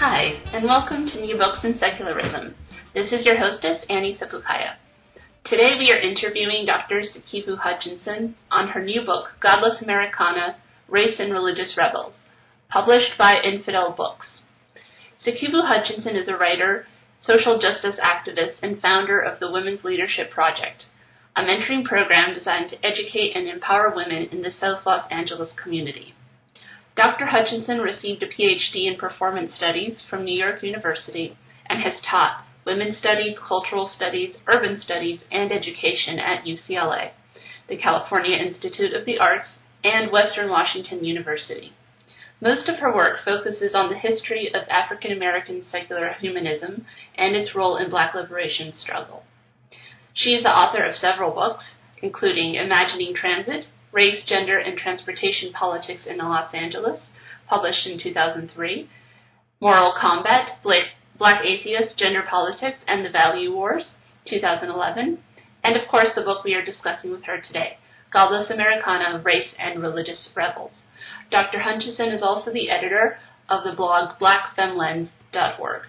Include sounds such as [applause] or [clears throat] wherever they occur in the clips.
Hi, and welcome to New Books in Secularism. This is your hostess, Annie Sapukaya. Today we are interviewing Dr. Sikivu Hutchinson on her new book, Godless Americana Race and Religious Rebels, published by Infidel Books. Sikivu Hutchinson is a writer, social justice activist, and founder of the Women's Leadership Project, a mentoring program designed to educate and empower women in the South Los Angeles community. Dr. Hutchinson received a PhD in Performance Studies from New York University and has taught Women's Studies, Cultural Studies, Urban Studies, and Education at UCLA, the California Institute of the Arts, and Western Washington University. Most of her work focuses on the history of African American secular humanism and its role in black liberation struggle. She is the author of several books, including Imagining Transit, Race, Gender, and Transportation Politics in Los Angeles, published in 2003, Moral Combat, Black Atheists, Gender Politics, and the Value Wars, 2011, and of course the book we are discussing with her today, Godless Americana, Race and Religious Rebels. Dr. Hutchinson is also the editor of the blog blackfemlens.org.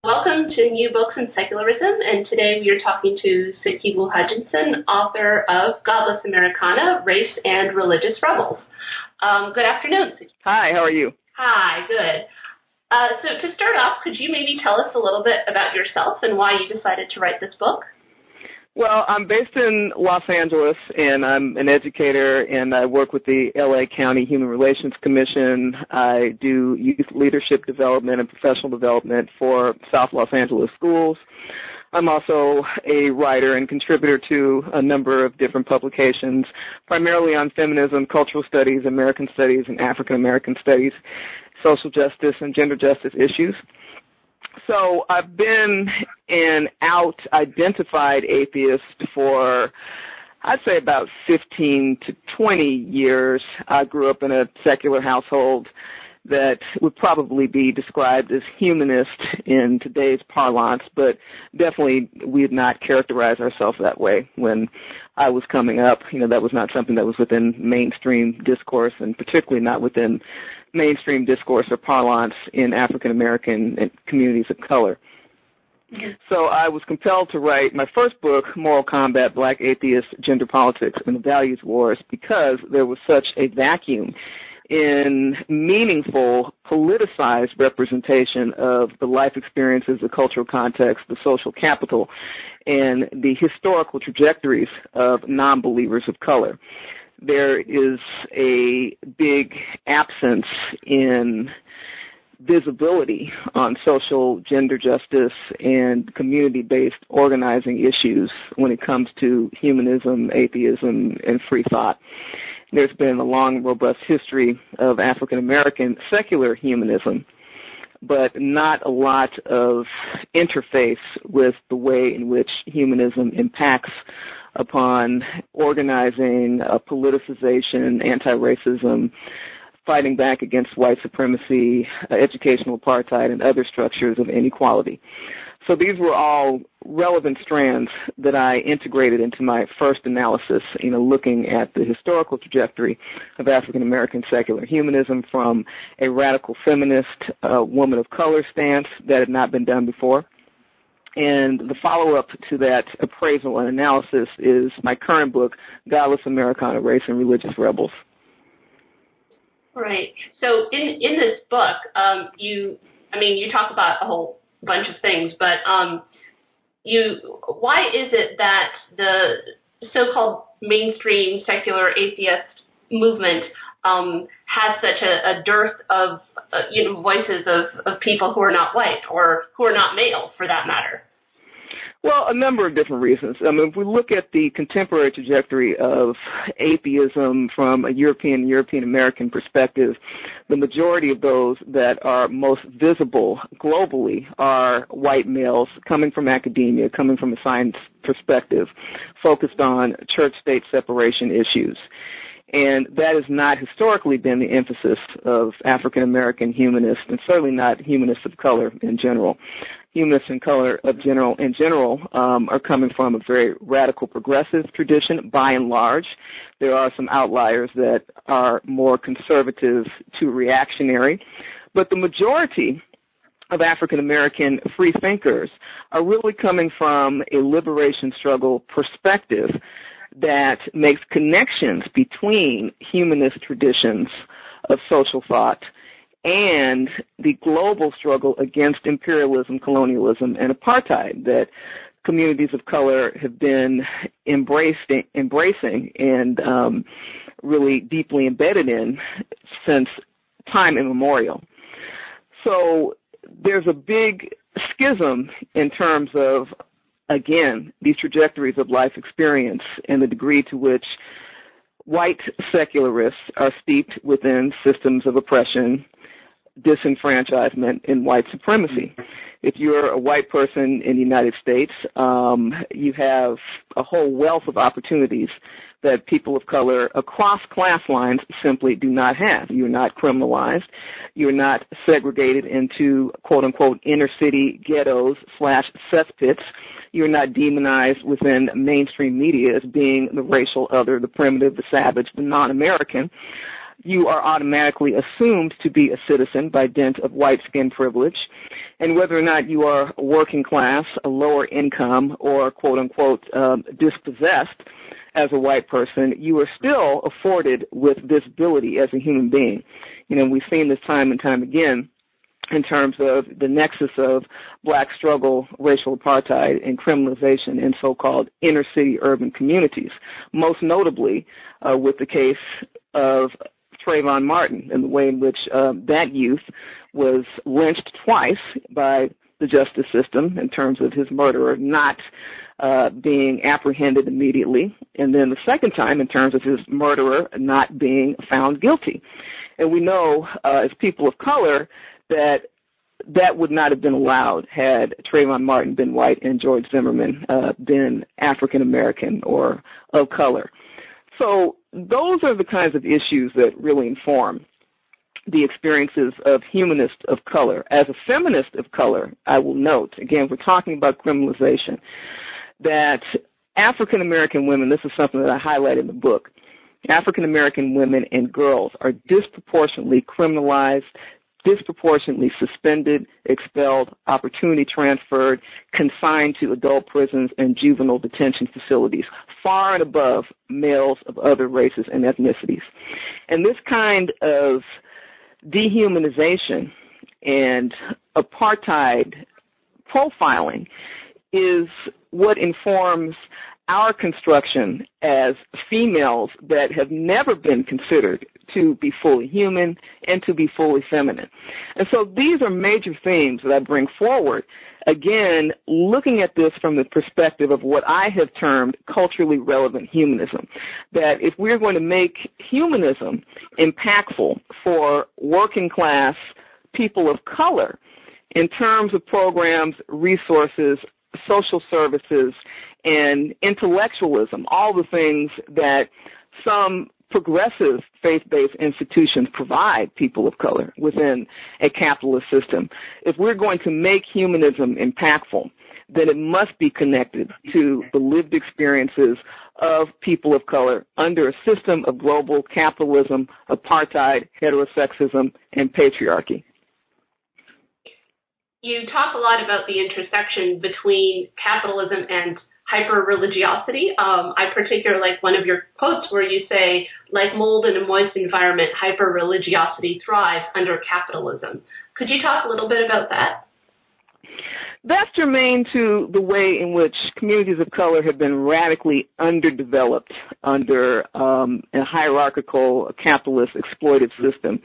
Welcome to New Books in Secularism, and today we are talking to Sikivu Hutchinson, author of Godless Americana, Race and Religious Rebels. Um, good afternoon. Hi, how are you? Hi, good. Uh, so to start off, could you maybe tell us a little bit about yourself and why you decided to write this book? Well, I'm based in Los Angeles, and I'm an educator, and I work with the LA County Human Relations Commission. I do youth leadership development and professional development for South Los Angeles schools. I'm also a writer and contributor to a number of different publications, primarily on feminism, cultural studies, American studies, and African American studies, social justice, and gender justice issues. So I've been an out identified atheist for I'd say about 15 to 20 years. I grew up in a secular household that would probably be described as humanist in today's parlance, but definitely we did not characterize ourselves that way when I was coming up. You know, that was not something that was within mainstream discourse and particularly not within mainstream discourse or parlance in African American communities of color. So I was compelled to write my first book, Moral Combat, Black Atheists, Gender Politics, and the Values Wars, because there was such a vacuum in meaningful, politicized representation of the life experiences, the cultural context, the social capital, and the historical trajectories of non-believers of color there is a big absence in visibility on social gender justice and community based organizing issues when it comes to humanism, atheism, and free thought. There's been a long, robust history of African American secular humanism, but not a lot of interface with the way in which humanism impacts upon organizing, politicization, anti-racism, fighting back against white supremacy, educational apartheid, and other structures of inequality. So these were all relevant strands that I integrated into my first analysis, you know, looking at the historical trajectory of African American secular humanism from a radical feminist, uh, woman of color stance that had not been done before and the follow-up to that appraisal and analysis is my current book, Godless Americana, Race and Religious Rebels. Right. So in in this book, um, you, I mean, you talk about a whole bunch of things, but um, you, why is it that the so-called mainstream secular atheist movement um, has such a, a dearth of uh, you know voices of, of people who are not white or who are not male for that matter. Well, a number of different reasons. I mean, if we look at the contemporary trajectory of atheism from a European European American perspective, the majority of those that are most visible globally are white males coming from academia, coming from a science perspective, focused on church-state separation issues. And that has not historically been the emphasis of African American humanists, and certainly not humanists of color in general. Humanists in color of general in general um, are coming from a very radical progressive tradition by and large. There are some outliers that are more conservative to reactionary, but the majority of African American free thinkers are really coming from a liberation struggle perspective that makes connections between humanist traditions of social thought and the global struggle against imperialism, colonialism, and apartheid that communities of color have been embracing, embracing and um, really deeply embedded in since time immemorial. So there's a big schism in terms of, again, these trajectories of life experience and the degree to which white secularists are steeped within systems of oppression disenfranchisement and white supremacy. If you're a white person in the United States, um, you have a whole wealth of opportunities that people of color across class lines simply do not have. You're not criminalized. You're not segregated into quote unquote inner city ghettos slash cesspits. You're not demonized within mainstream media as being the racial other, the primitive, the savage, the non-American you are automatically assumed to be a citizen by dint of white skin privilege. And whether or not you are working class, a lower income, or quote unquote um, dispossessed as a white person, you are still afforded with visibility as a human being. You know, we've seen this time and time again in terms of the nexus of black struggle, racial apartheid, and criminalization in so-called inner city urban communities. Most notably, uh, with the case of Trayvon Martin and the way in which uh, that youth was lynched twice by the justice system in terms of his murderer not uh, being apprehended immediately, and then the second time in terms of his murderer not being found guilty. And we know uh, as people of color that that would not have been allowed had Trayvon Martin been white and George Zimmerman uh, been African American or of color. So those are the kinds of issues that really inform the experiences of humanists of color. As a feminist of color, I will note, again, we're talking about criminalization, that African American women, this is something that I highlight in the book, African American women and girls are disproportionately criminalized, disproportionately suspended, expelled, opportunity transferred, consigned to adult prisons and juvenile detention facilities, far and above males of other races and ethnicities. And this kind of dehumanization and apartheid profiling is what informs our construction as females that have never been considered to be fully human and to be fully feminine. And so these are major themes that I bring forward. Again, looking at this from the perspective of what I have termed culturally relevant humanism. That if we're going to make humanism impactful for working class people of color in terms of programs, resources, social services, and intellectualism, all the things that some progressive faith-based institutions provide people of color within a capitalist system. If we're going to make humanism impactful, then it must be connected to the lived experiences of people of color under a system of global capitalism, apartheid, heterosexism, and patriarchy. You talk a lot about the intersection between capitalism and hyper religiosity. Um, I particularly like one of your quotes where you say, like mold in a moist environment, hyper religiosity thrives under capitalism. Could you talk a little bit about that? That's germane to the way in which communities of color have been radically underdeveloped under um, a hierarchical capitalist exploited system.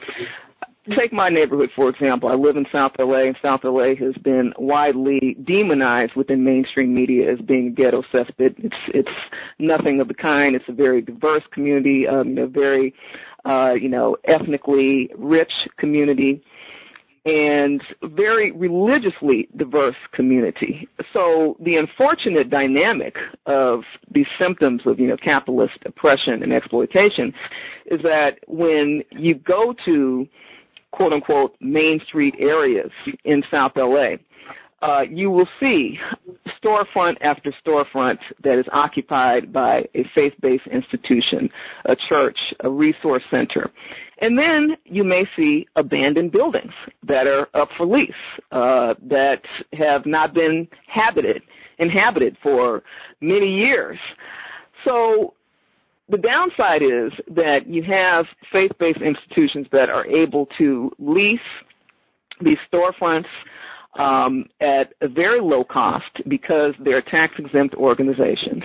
Take my neighborhood for example. I live in South LA, and South LA has been widely demonized within mainstream media as being a ghetto cesspit. It's it's nothing of the kind. It's a very diverse community, um, very uh, you know ethnically rich community and very religiously diverse community. So the unfortunate dynamic of these symptoms of, you know, capitalist oppression and exploitation is that when you go to quote unquote main street areas in South LA, uh, you will see storefront after storefront that is occupied by a faith-based institution, a church, a resource center. And then you may see abandoned buildings that are up for lease, uh, that have not been habited, inhabited for many years. So the downside is that you have faith-based institutions that are able to lease these storefronts um, at a very low cost because they're tax-exempt organizations.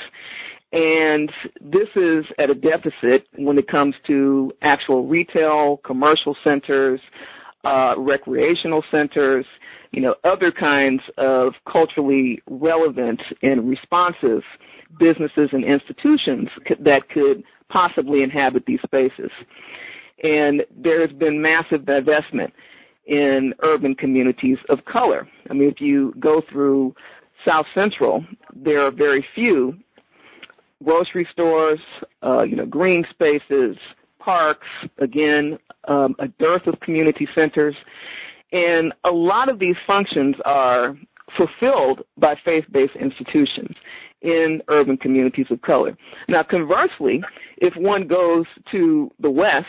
And this is at a deficit when it comes to actual retail, commercial centers, uh, recreational centers, you know, other kinds of culturally relevant and responsive businesses and institutions that could possibly inhabit these spaces. And there has been massive divestment in urban communities of color. I mean, if you go through South Central, there are very few grocery stores, uh, you know, green spaces, parks, again, um, a dearth of community centers. And a lot of these functions are fulfilled by faith-based institutions in urban communities of color. Now, conversely, if one goes to the West,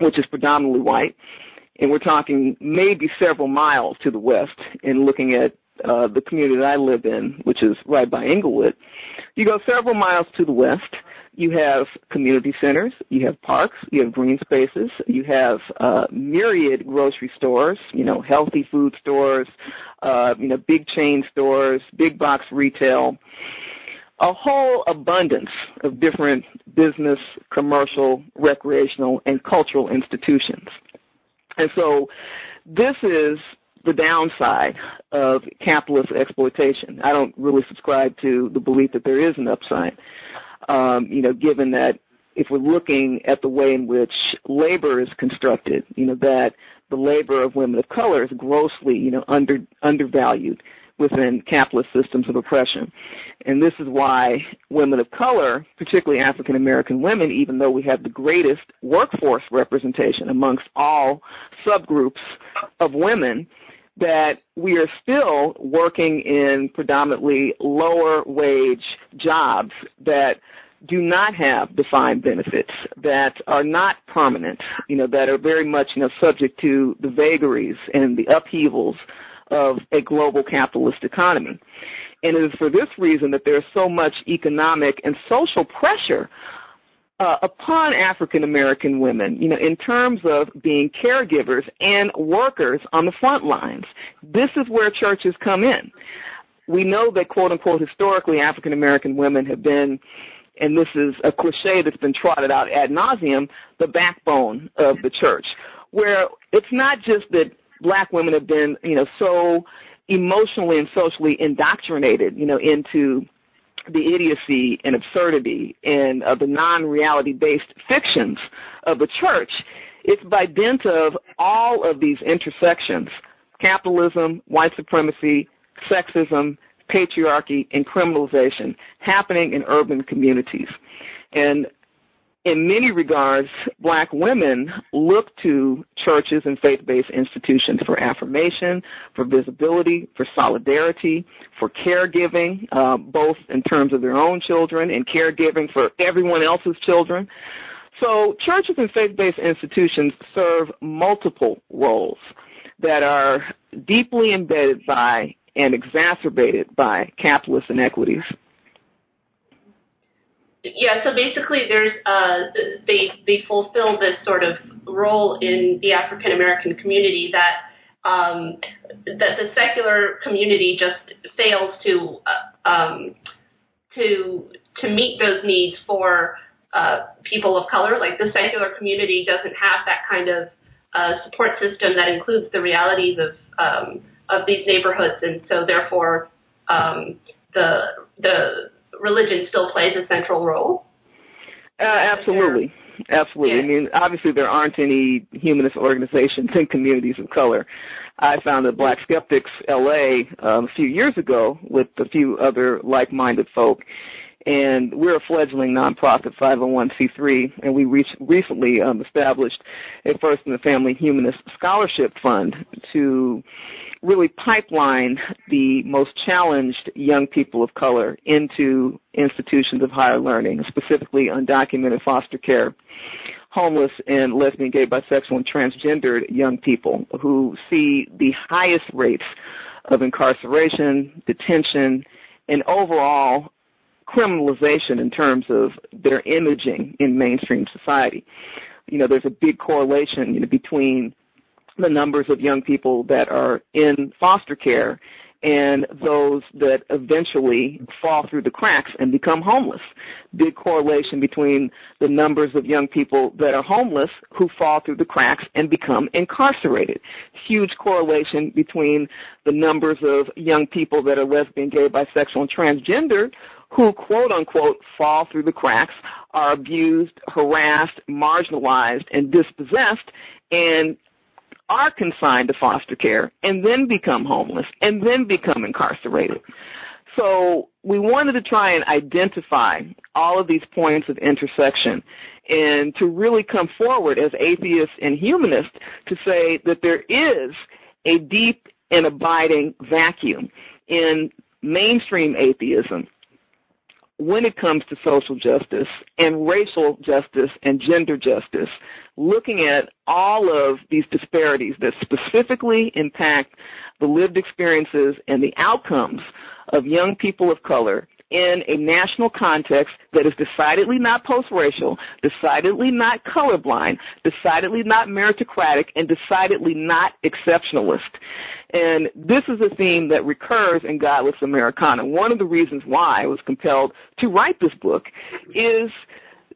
which is predominantly white, and we're talking maybe several miles to the west and looking at uh, the community that I live in, which is right by Inglewood, you go several miles to the west, you have community centers, you have parks, you have green spaces, you have uh, myriad grocery stores, you know, healthy food stores, uh, you know, big chain stores, big box retail, a whole abundance of different business, commercial, recreational, and cultural institutions. And so this is the downside of capitalist exploitation. I don't really subscribe to the belief that there is an upside. Um, you know, given that if we're looking at the way in which labor is constructed, you know, that the labor of women of color is grossly, you know, under undervalued within capitalist systems of oppression. And this is why women of color, particularly African American women, even though we have the greatest workforce representation amongst all subgroups of women, that we are still working in predominantly lower wage jobs that do not have defined benefits, that are not permanent, you know, that are very much, you know, subject to the vagaries and the upheavals of a global capitalist economy. And it is for this reason that there's so much economic and social pressure uh, upon African American women, you know, in terms of being caregivers and workers on the front lines. This is where churches come in. We know that quote unquote historically African American women have been and this is a cliche that's been trotted out ad nauseum, the backbone of the church, where it's not just that black women have been, you know, so emotionally and socially indoctrinated, you know, into the idiocy and absurdity and uh, the non-reality based fictions of the church. It's by dint of all of these intersections, capitalism, white supremacy, sexism, patriarchy, and criminalization happening in urban communities. And in many regards, black women look to churches and faith-based institutions for affirmation, for visibility, for solidarity, for caregiving, uh, both in terms of their own children and caregiving for everyone else's children. So churches and faith-based institutions serve multiple roles that are deeply embedded by and exacerbated by capitalist inequities yeah, so basically, there's uh, they they fulfill this sort of role in the African American community that um, that the secular community just fails to uh, um, to to meet those needs for uh, people of color. Like the secular community doesn't have that kind of a support system that includes the realities of um, of these neighborhoods, and so therefore um, the the religion still plays a central role. Uh, absolutely. Absolutely. Yeah. I mean, obviously there aren't any humanist organizations [laughs] in communities of color. I founded Black Skeptics LA um, a few years ago with a few other like-minded folk, and we're a fledgling nonprofit 501c3, and we re- recently um, established a First in the Family Humanist Scholarship Fund to really pipeline the most challenged young people of color into institutions of higher learning, specifically undocumented foster care, homeless and lesbian, gay, bisexual, and transgendered young people who see the highest rates of incarceration, detention, and overall criminalization in terms of their imaging in mainstream society. You know, there's a big correlation you know, between the numbers of young people that are in foster care and those that eventually fall through the cracks and become homeless. Big correlation between the numbers of young people that are homeless who fall through the cracks and become incarcerated. Huge correlation between the numbers of young people that are lesbian, gay, bisexual, and transgender who quote unquote fall through the cracks, are abused, harassed, marginalized, and dispossessed, and are consigned to foster care and then become homeless and then become incarcerated. So we wanted to try and identify all of these points of intersection and to really come forward as atheists and humanists to say that there is a deep and abiding vacuum in mainstream atheism when it comes to social justice and racial justice and gender justice, looking at all of these disparities that specifically impact the lived experiences and the outcomes of young people of color in a national context that is decidedly not post-racial, decidedly not colorblind, decidedly not meritocratic, and decidedly not exceptionalist. And this is a theme that recurs in Godless Americana. One of the reasons why I was compelled to write this book is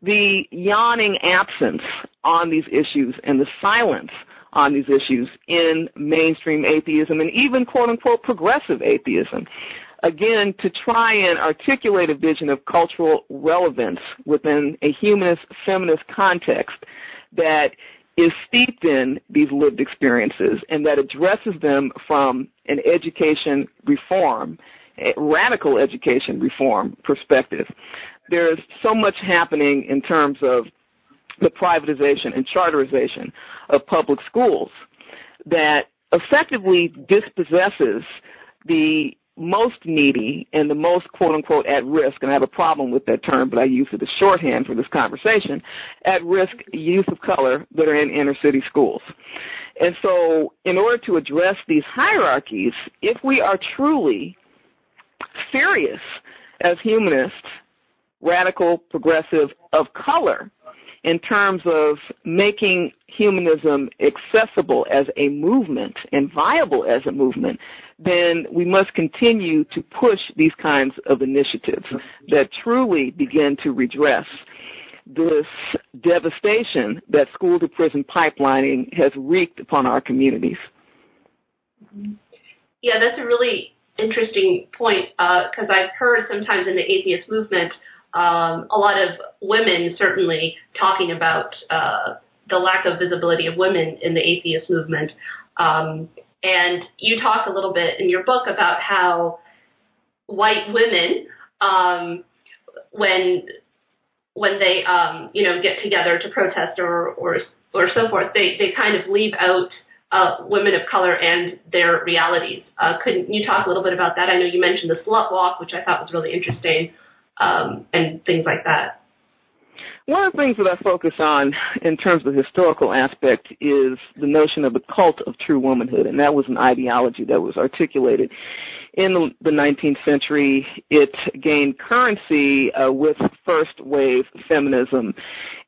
the yawning absence on these issues and the silence on these issues in mainstream atheism and even quote unquote progressive atheism. Again, to try and articulate a vision of cultural relevance within a humanist feminist context that is steeped in these lived experiences and that addresses them from an education reform, radical education reform perspective. There's so much happening in terms of the privatization and charterization of public schools that effectively dispossesses the most needy and the most quote unquote at risk, and I have a problem with that term, but I use it as shorthand for this conversation, at risk youth of color that are in inner city schools. And so in order to address these hierarchies, if we are truly serious as humanists, radical, progressive, of color, in terms of making humanism accessible as a movement and viable as a movement, then we must continue to push these kinds of initiatives that truly begin to redress this devastation that school to prison pipelining has wreaked upon our communities. Yeah, that's a really interesting point because uh, I've heard sometimes in the atheist movement um, a lot of women certainly talking about uh, the lack of visibility of women in the atheist movement. Um, and you talk a little bit in your book about how white women, um, when when they um, you know get together to protest or or or so forth, they they kind of leave out uh, women of color and their realities. Uh, could you talk a little bit about that? I know you mentioned the slut walk, which I thought was really interesting, um, and things like that. One of the things that I focus on in terms of the historical aspect is the notion of the cult of true womanhood, and that was an ideology that was articulated in the 19th century. It gained currency uh, with first wave feminism,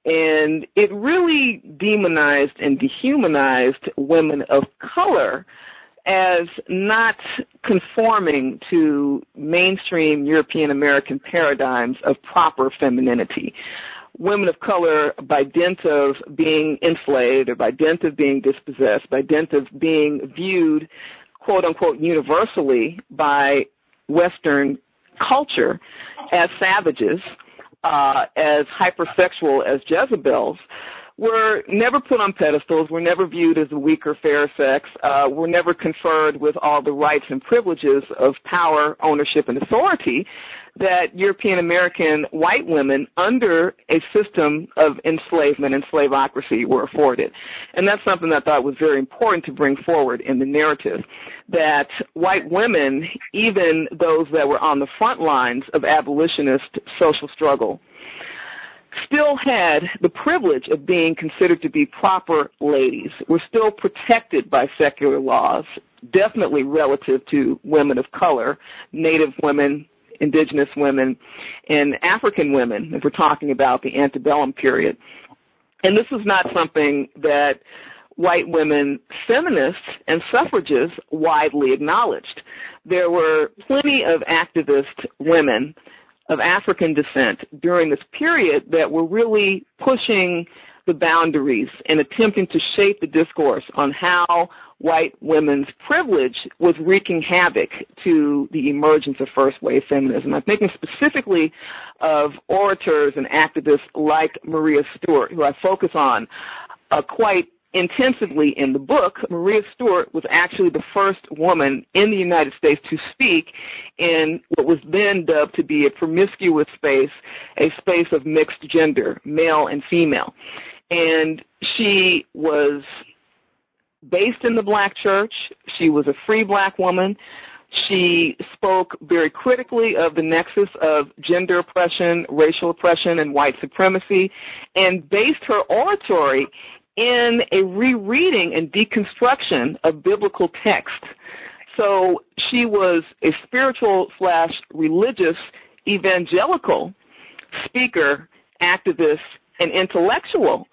and it really demonized and dehumanized women of color as not conforming to mainstream European American paradigms of proper femininity women of color, by dint of being enslaved or by dint of being dispossessed, by dint of being viewed, quote unquote, universally by Western culture as savages, uh, as hypersexual as Jezebels, were never put on pedestals, were never viewed as a weaker, fair sex, uh, were never conferred with all the rights and privileges of power, ownership, and authority that European American white women under a system of enslavement and slaveocracy were afforded. And that's something that I thought was very important to bring forward in the narrative. That white women, even those that were on the front lines of abolitionist social struggle, still had the privilege of being considered to be proper ladies. Were still protected by secular laws, definitely relative to women of color, Native women, indigenous women, and African women, if we're talking about the antebellum period. And this is not something that white women feminists and suffragists widely acknowledged. There were plenty of activist women of African descent during this period that were really pushing the boundaries and attempting to shape the discourse on how white women's privilege was wreaking havoc to the emergence of first wave feminism. I'm thinking specifically of orators and activists like Maria Stewart, who I focus on uh, quite intensively in the book, Maria Stewart was actually the first woman in the United States to speak in what was then dubbed to be a promiscuous space, a space of mixed gender, male and female. And she was based in the black church. She was a free black woman. She spoke very critically of the nexus of gender oppression, racial oppression, and white supremacy, and based her oratory in a rereading and deconstruction of biblical text. So she was a spiritual slash religious evangelical speaker, activist, and intellectual,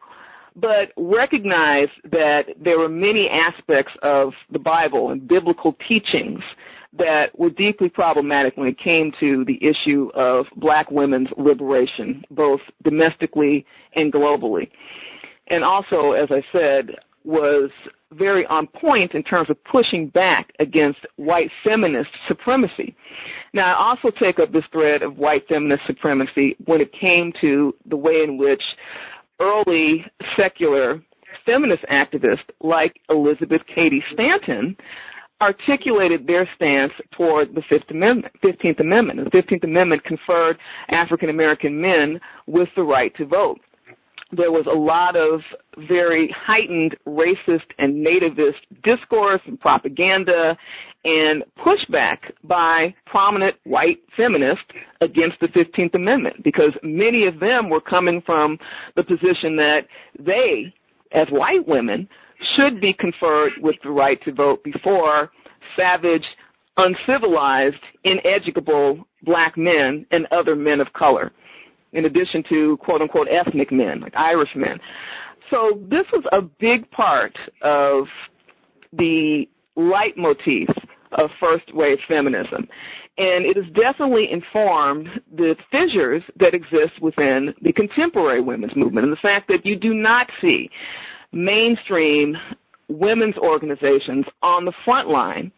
but recognized that there were many aspects of the Bible and biblical teachings that were deeply problematic when it came to the issue of black women's liberation, both domestically and globally and also, as I said, was very on point in terms of pushing back against white feminist supremacy. Now, I also take up this thread of white feminist supremacy when it came to the way in which early secular feminist activists like Elizabeth Cady Stanton articulated their stance toward the Fifth Amendment, 15th Amendment. The 15th Amendment conferred African American men with the right to vote there was a lot of very heightened racist and nativist discourse and propaganda and pushback by prominent white feminists against the 15th Amendment because many of them were coming from the position that they, as white women, should be conferred with the right to vote before savage, uncivilized, ineducable black men and other men of color in addition to quote unquote ethnic men, like Irish men. So this was a big part of the leitmotif of first wave feminism. And it has definitely informed the fissures that exist within the contemporary women's movement and the fact that you do not see mainstream women's organizations on the front line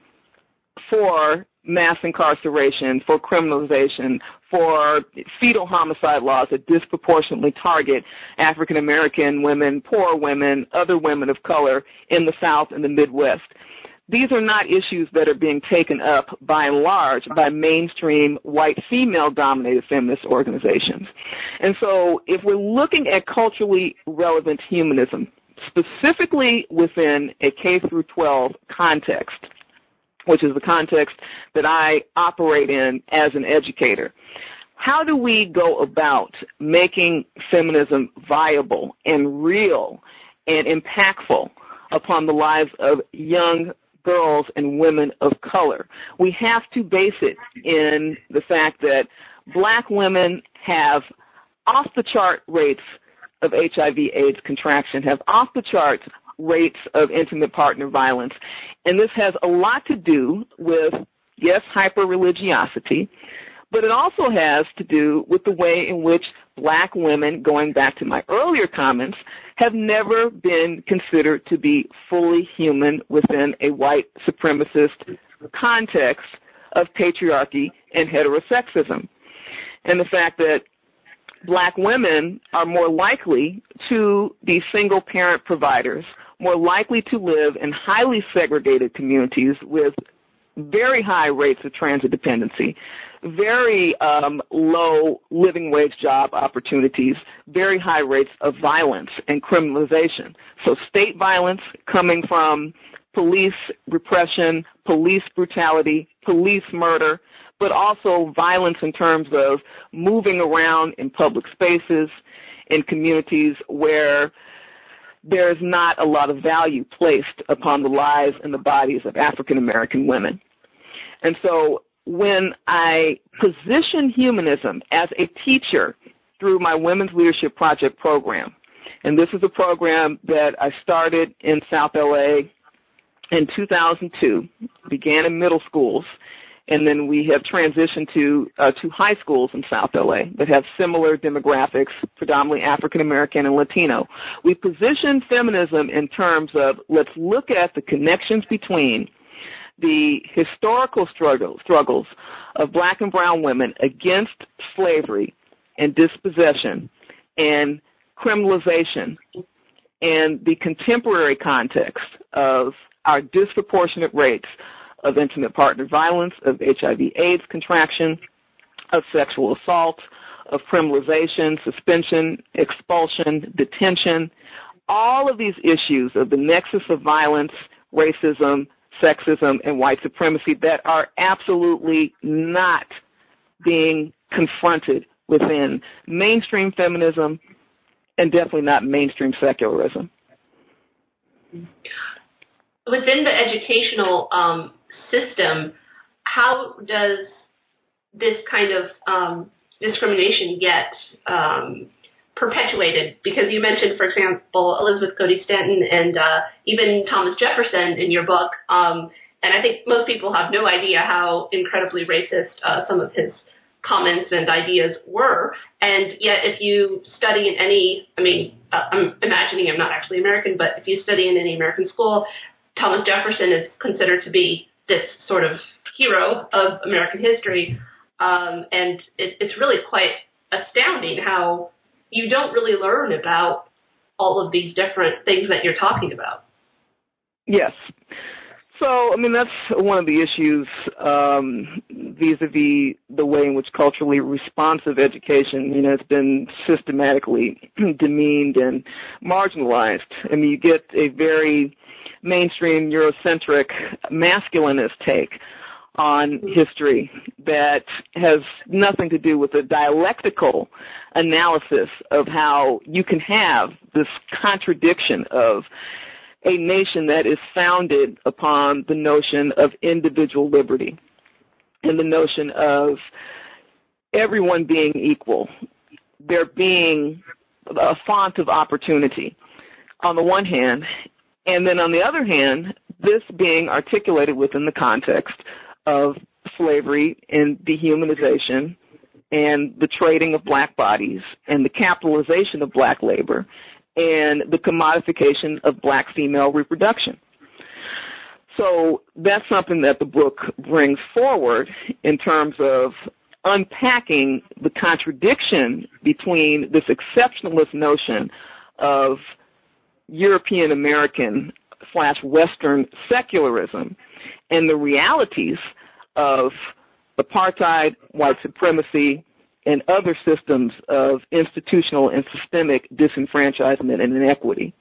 for mass incarceration, for criminalization, for fetal homicide laws that disproportionately target African American women, poor women, other women of color in the South and the Midwest. These are not issues that are being taken up by and large by mainstream white female dominated feminist organizations. And so if we're looking at culturally relevant humanism, specifically within a K through 12 context, which is the context that I operate in as an educator. How do we go about making feminism viable and real and impactful upon the lives of young girls and women of color? We have to base it in the fact that black women have off the chart rates of HIV AIDS contraction, have off the charts rates of intimate partner violence. And this has a lot to do with, yes, hyper religiosity, but it also has to do with the way in which black women, going back to my earlier comments, have never been considered to be fully human within a white supremacist context of patriarchy and heterosexism. And the fact that black women are more likely to be single parent providers, more likely to live in highly segregated communities with very high rates of transit dependency, very um, low living wage job opportunities, very high rates of violence and criminalization. So state violence coming from police repression, police brutality, police murder, but also violence in terms of moving around in public spaces, in communities where there is not a lot of value placed upon the lives and the bodies of African American women. And so when I position humanism as a teacher through my Women's Leadership Project program, and this is a program that I started in South LA in 2002, began in middle schools, and then we have transitioned to uh, to high schools in South LA that have similar demographics, predominantly African American and Latino. We position feminism in terms of let's look at the connections between the historical struggle, struggles of black and brown women against slavery and dispossession and criminalization and the contemporary context of our disproportionate rates of intimate partner violence, of HIV AIDS contraction, of sexual assault, of criminalization, suspension, expulsion, detention, all of these issues of the nexus of violence, racism, sexism, and white supremacy that are absolutely not being confronted within mainstream feminism and definitely not mainstream secularism. Within the educational um, system, how does this kind of um, discrimination get um, perpetuated? Because you mentioned, for example, Elizabeth Cady Stanton and uh, even Thomas Jefferson in your book, um, and I think most people have no idea how incredibly racist uh, some of his comments and ideas were. And yet, if you study in any, I mean, uh, I'm imagining I'm not actually American, but if you study in any American school, Thomas Jefferson is considered to be this sort of hero of American history. Um, and it, it's really quite astounding how you don't really learn about all of these different things that you're talking about. Yes. So, I mean, that's one of the issues um, vis-a-vis the way in which culturally responsive education, you know, has been systematically [clears throat] demeaned and marginalized. I mean, you get a very mainstream Eurocentric masculinist take on hmm. history that has nothing to do with a dialectical analysis of how you can have this contradiction of a nation that is founded upon the notion of individual liberty and the notion of everyone being equal, there being a font of opportunity. On the one hand, and then on the other hand, this being articulated within the context of slavery and dehumanization and the trading of black bodies and the capitalization of black labor and the commodification of black female reproduction. So that's something that the book brings forward in terms of unpacking the contradiction between this exceptionalist notion of European American slash Western secularism and the realities of apartheid, white supremacy, and other systems of institutional and systemic disenfranchisement and inequity.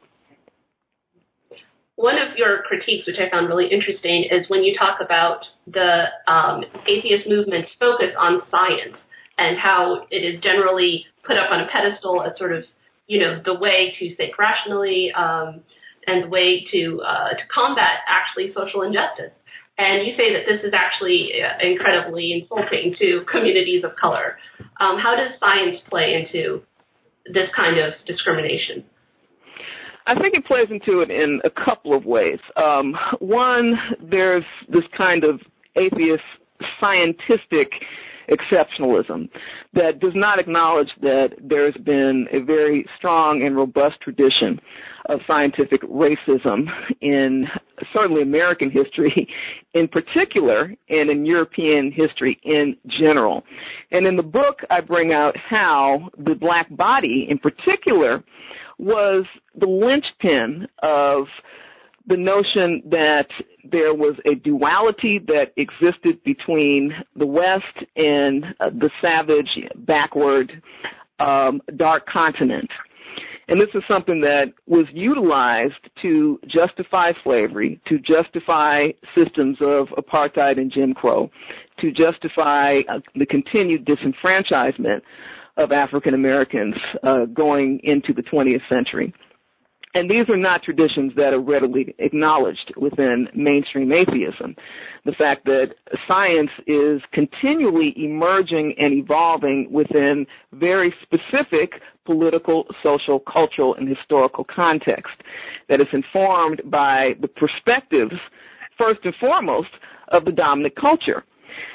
One of your critiques, which I found really interesting, is when you talk about the um, atheist movement's focus on science and how it is generally put up on a pedestal as sort of you know, the way to think rationally um, and the way to uh, to combat actually social injustice. And you say that this is actually uh, incredibly insulting to communities of color. Um, how does science play into this kind of discrimination? I think it plays into it in a couple of ways. Um, one, there's this kind of atheist scientific exceptionalism that does not acknowledge that there's been a very strong and robust tradition of scientific racism in certainly American history [laughs] in particular and in European history in general. And in the book, I bring out how the black body in particular was the linchpin of the notion that there was a duality that existed between the West and uh, the savage, backward, um, dark continent. And this is something that was utilized to justify slavery, to justify systems of apartheid and Jim Crow, to justify uh, the continued disenfranchisement of African Americans uh, going into the 20th century. And these are not traditions that are readily acknowledged within mainstream atheism. The fact that science is continually emerging and evolving within very specific political, social, cultural, and historical context that is informed by the perspectives, first and foremost, of the dominant culture.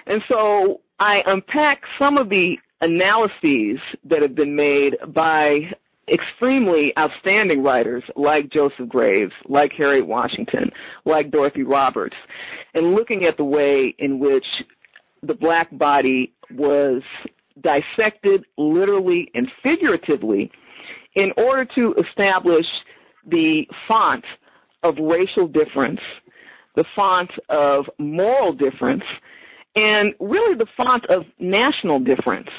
And so I unpack some of the analyses that have been made by extremely outstanding writers like Joseph Graves, like Harriet Washington, like Dorothy Roberts, and looking at the way in which the black body was dissected literally and figuratively in order to establish the font of racial difference, the font of moral difference, and really the font of national difference.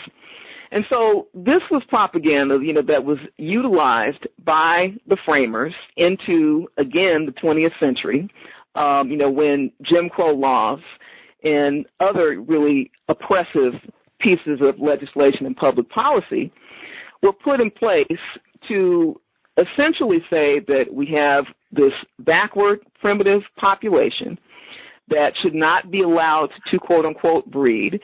And so this was propaganda, you know, that was utilized by the framers into, again, the 20th century, um, you know, when Jim Crow laws and other really oppressive pieces of legislation and public policy were put in place to essentially say that we have this backward primitive population that should not be allowed to quote unquote breed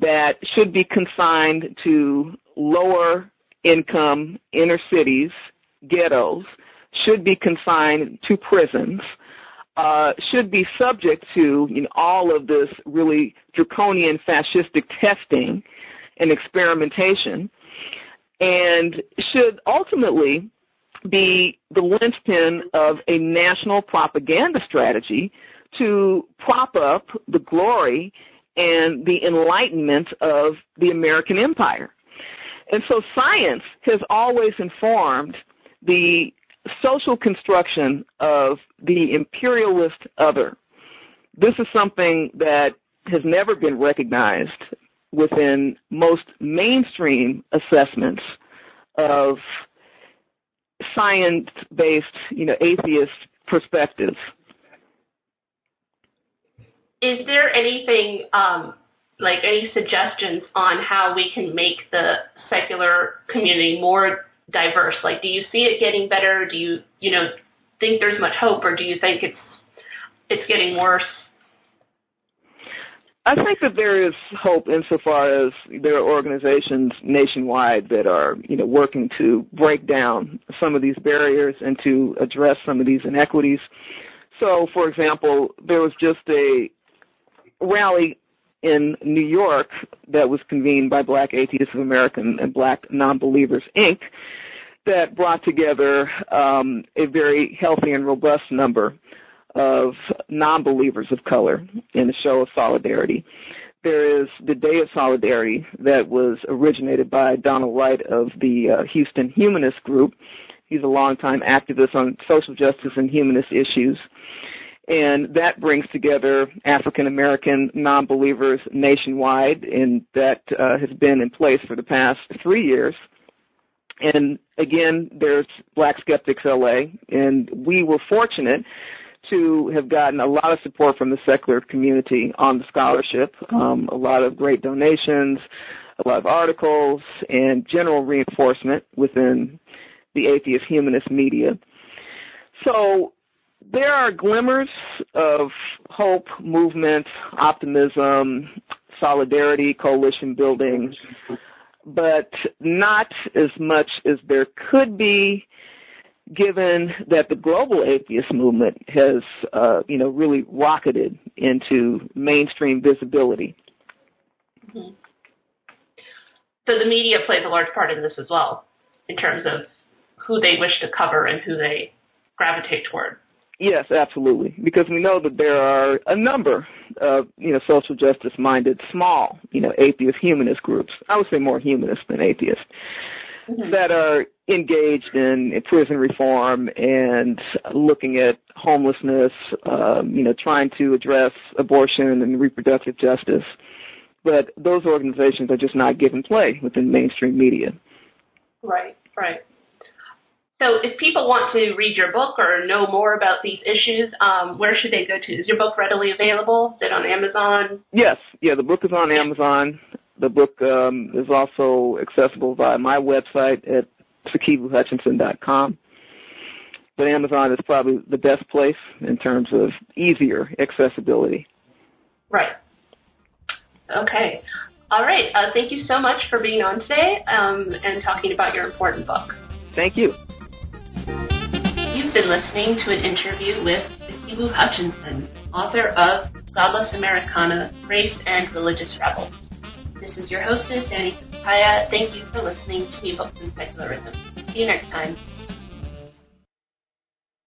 that should be consigned to lower income inner cities, ghettos, should be consigned to prisons, uh, should be subject to you know, all of this really draconian fascistic testing and experimentation, and should ultimately be the linchpin of a national propaganda strategy to prop up the glory and the enlightenment of the American empire. And so science has always informed the social construction of the imperialist other. This is something that has never been recognized within most mainstream assessments of science-based, you know, atheist perspectives is there anything um, like any suggestions on how we can make the secular community more diverse? Like, do you see it getting better? Do you you know think there's much hope, or do you think it's it's getting worse? I think that there is hope insofar as there are organizations nationwide that are, you know, working to break down some of these barriers and to address some of these inequities. So, for example, there was just a rally in New York that was convened by Black Atheists of America and Black Nonbelievers Inc. that brought together um, a very healthy and robust number of nonbelievers of color in a show of solidarity. There is the Day of Solidarity that was originated by Donald Wright of the uh, Houston Humanist Group. He's a longtime activist on social justice and humanist issues and that brings together African American non-believers nationwide, and that uh, has been in place for the past three years. And again, there's Black Skeptics LA, and we were fortunate to have gotten a lot of support from the secular community on the scholarship, um, a lot of great donations, a lot of articles, and general reinforcement within the atheist humanist media. So there are glimmers of hope, movement, optimism, solidarity, coalition building, but not as much as there could be given that the global atheist movement has, uh, you know, really rocketed into mainstream visibility. Mm-hmm. So the media plays a large part in this as well, in terms of who they wish to cover and who they gravitate toward. Yes, absolutely. Because we know that there are a number of, you know, social justice minded small, you know, atheist humanist groups. I would say more humanist than atheist. Mm-hmm. That are engaged in, in, prison reform and looking at homelessness, um, you know, trying to address abortion and reproductive justice. But those organizations are just not given play within mainstream media. Right, right. So if people want to read your book or know more about these issues, um, where should they go to? Is your book readily available? Is it on Amazon? Yes, yeah, the book is on Amazon. The book um, is also accessible via my website at sikivuhutchinson.com. But Amazon is probably the best place in terms of easier accessibility. Right. Okay. All right. Uh, thank you so much for being on today um, and talking about your important book. Thank you. Been listening to an interview with Sikivu Hutchinson, author of Godless Americana, Race and Religious Rebels. This is your hostess, Annie Sapaya. Thank you for listening to New Books in Secularism. See you next time.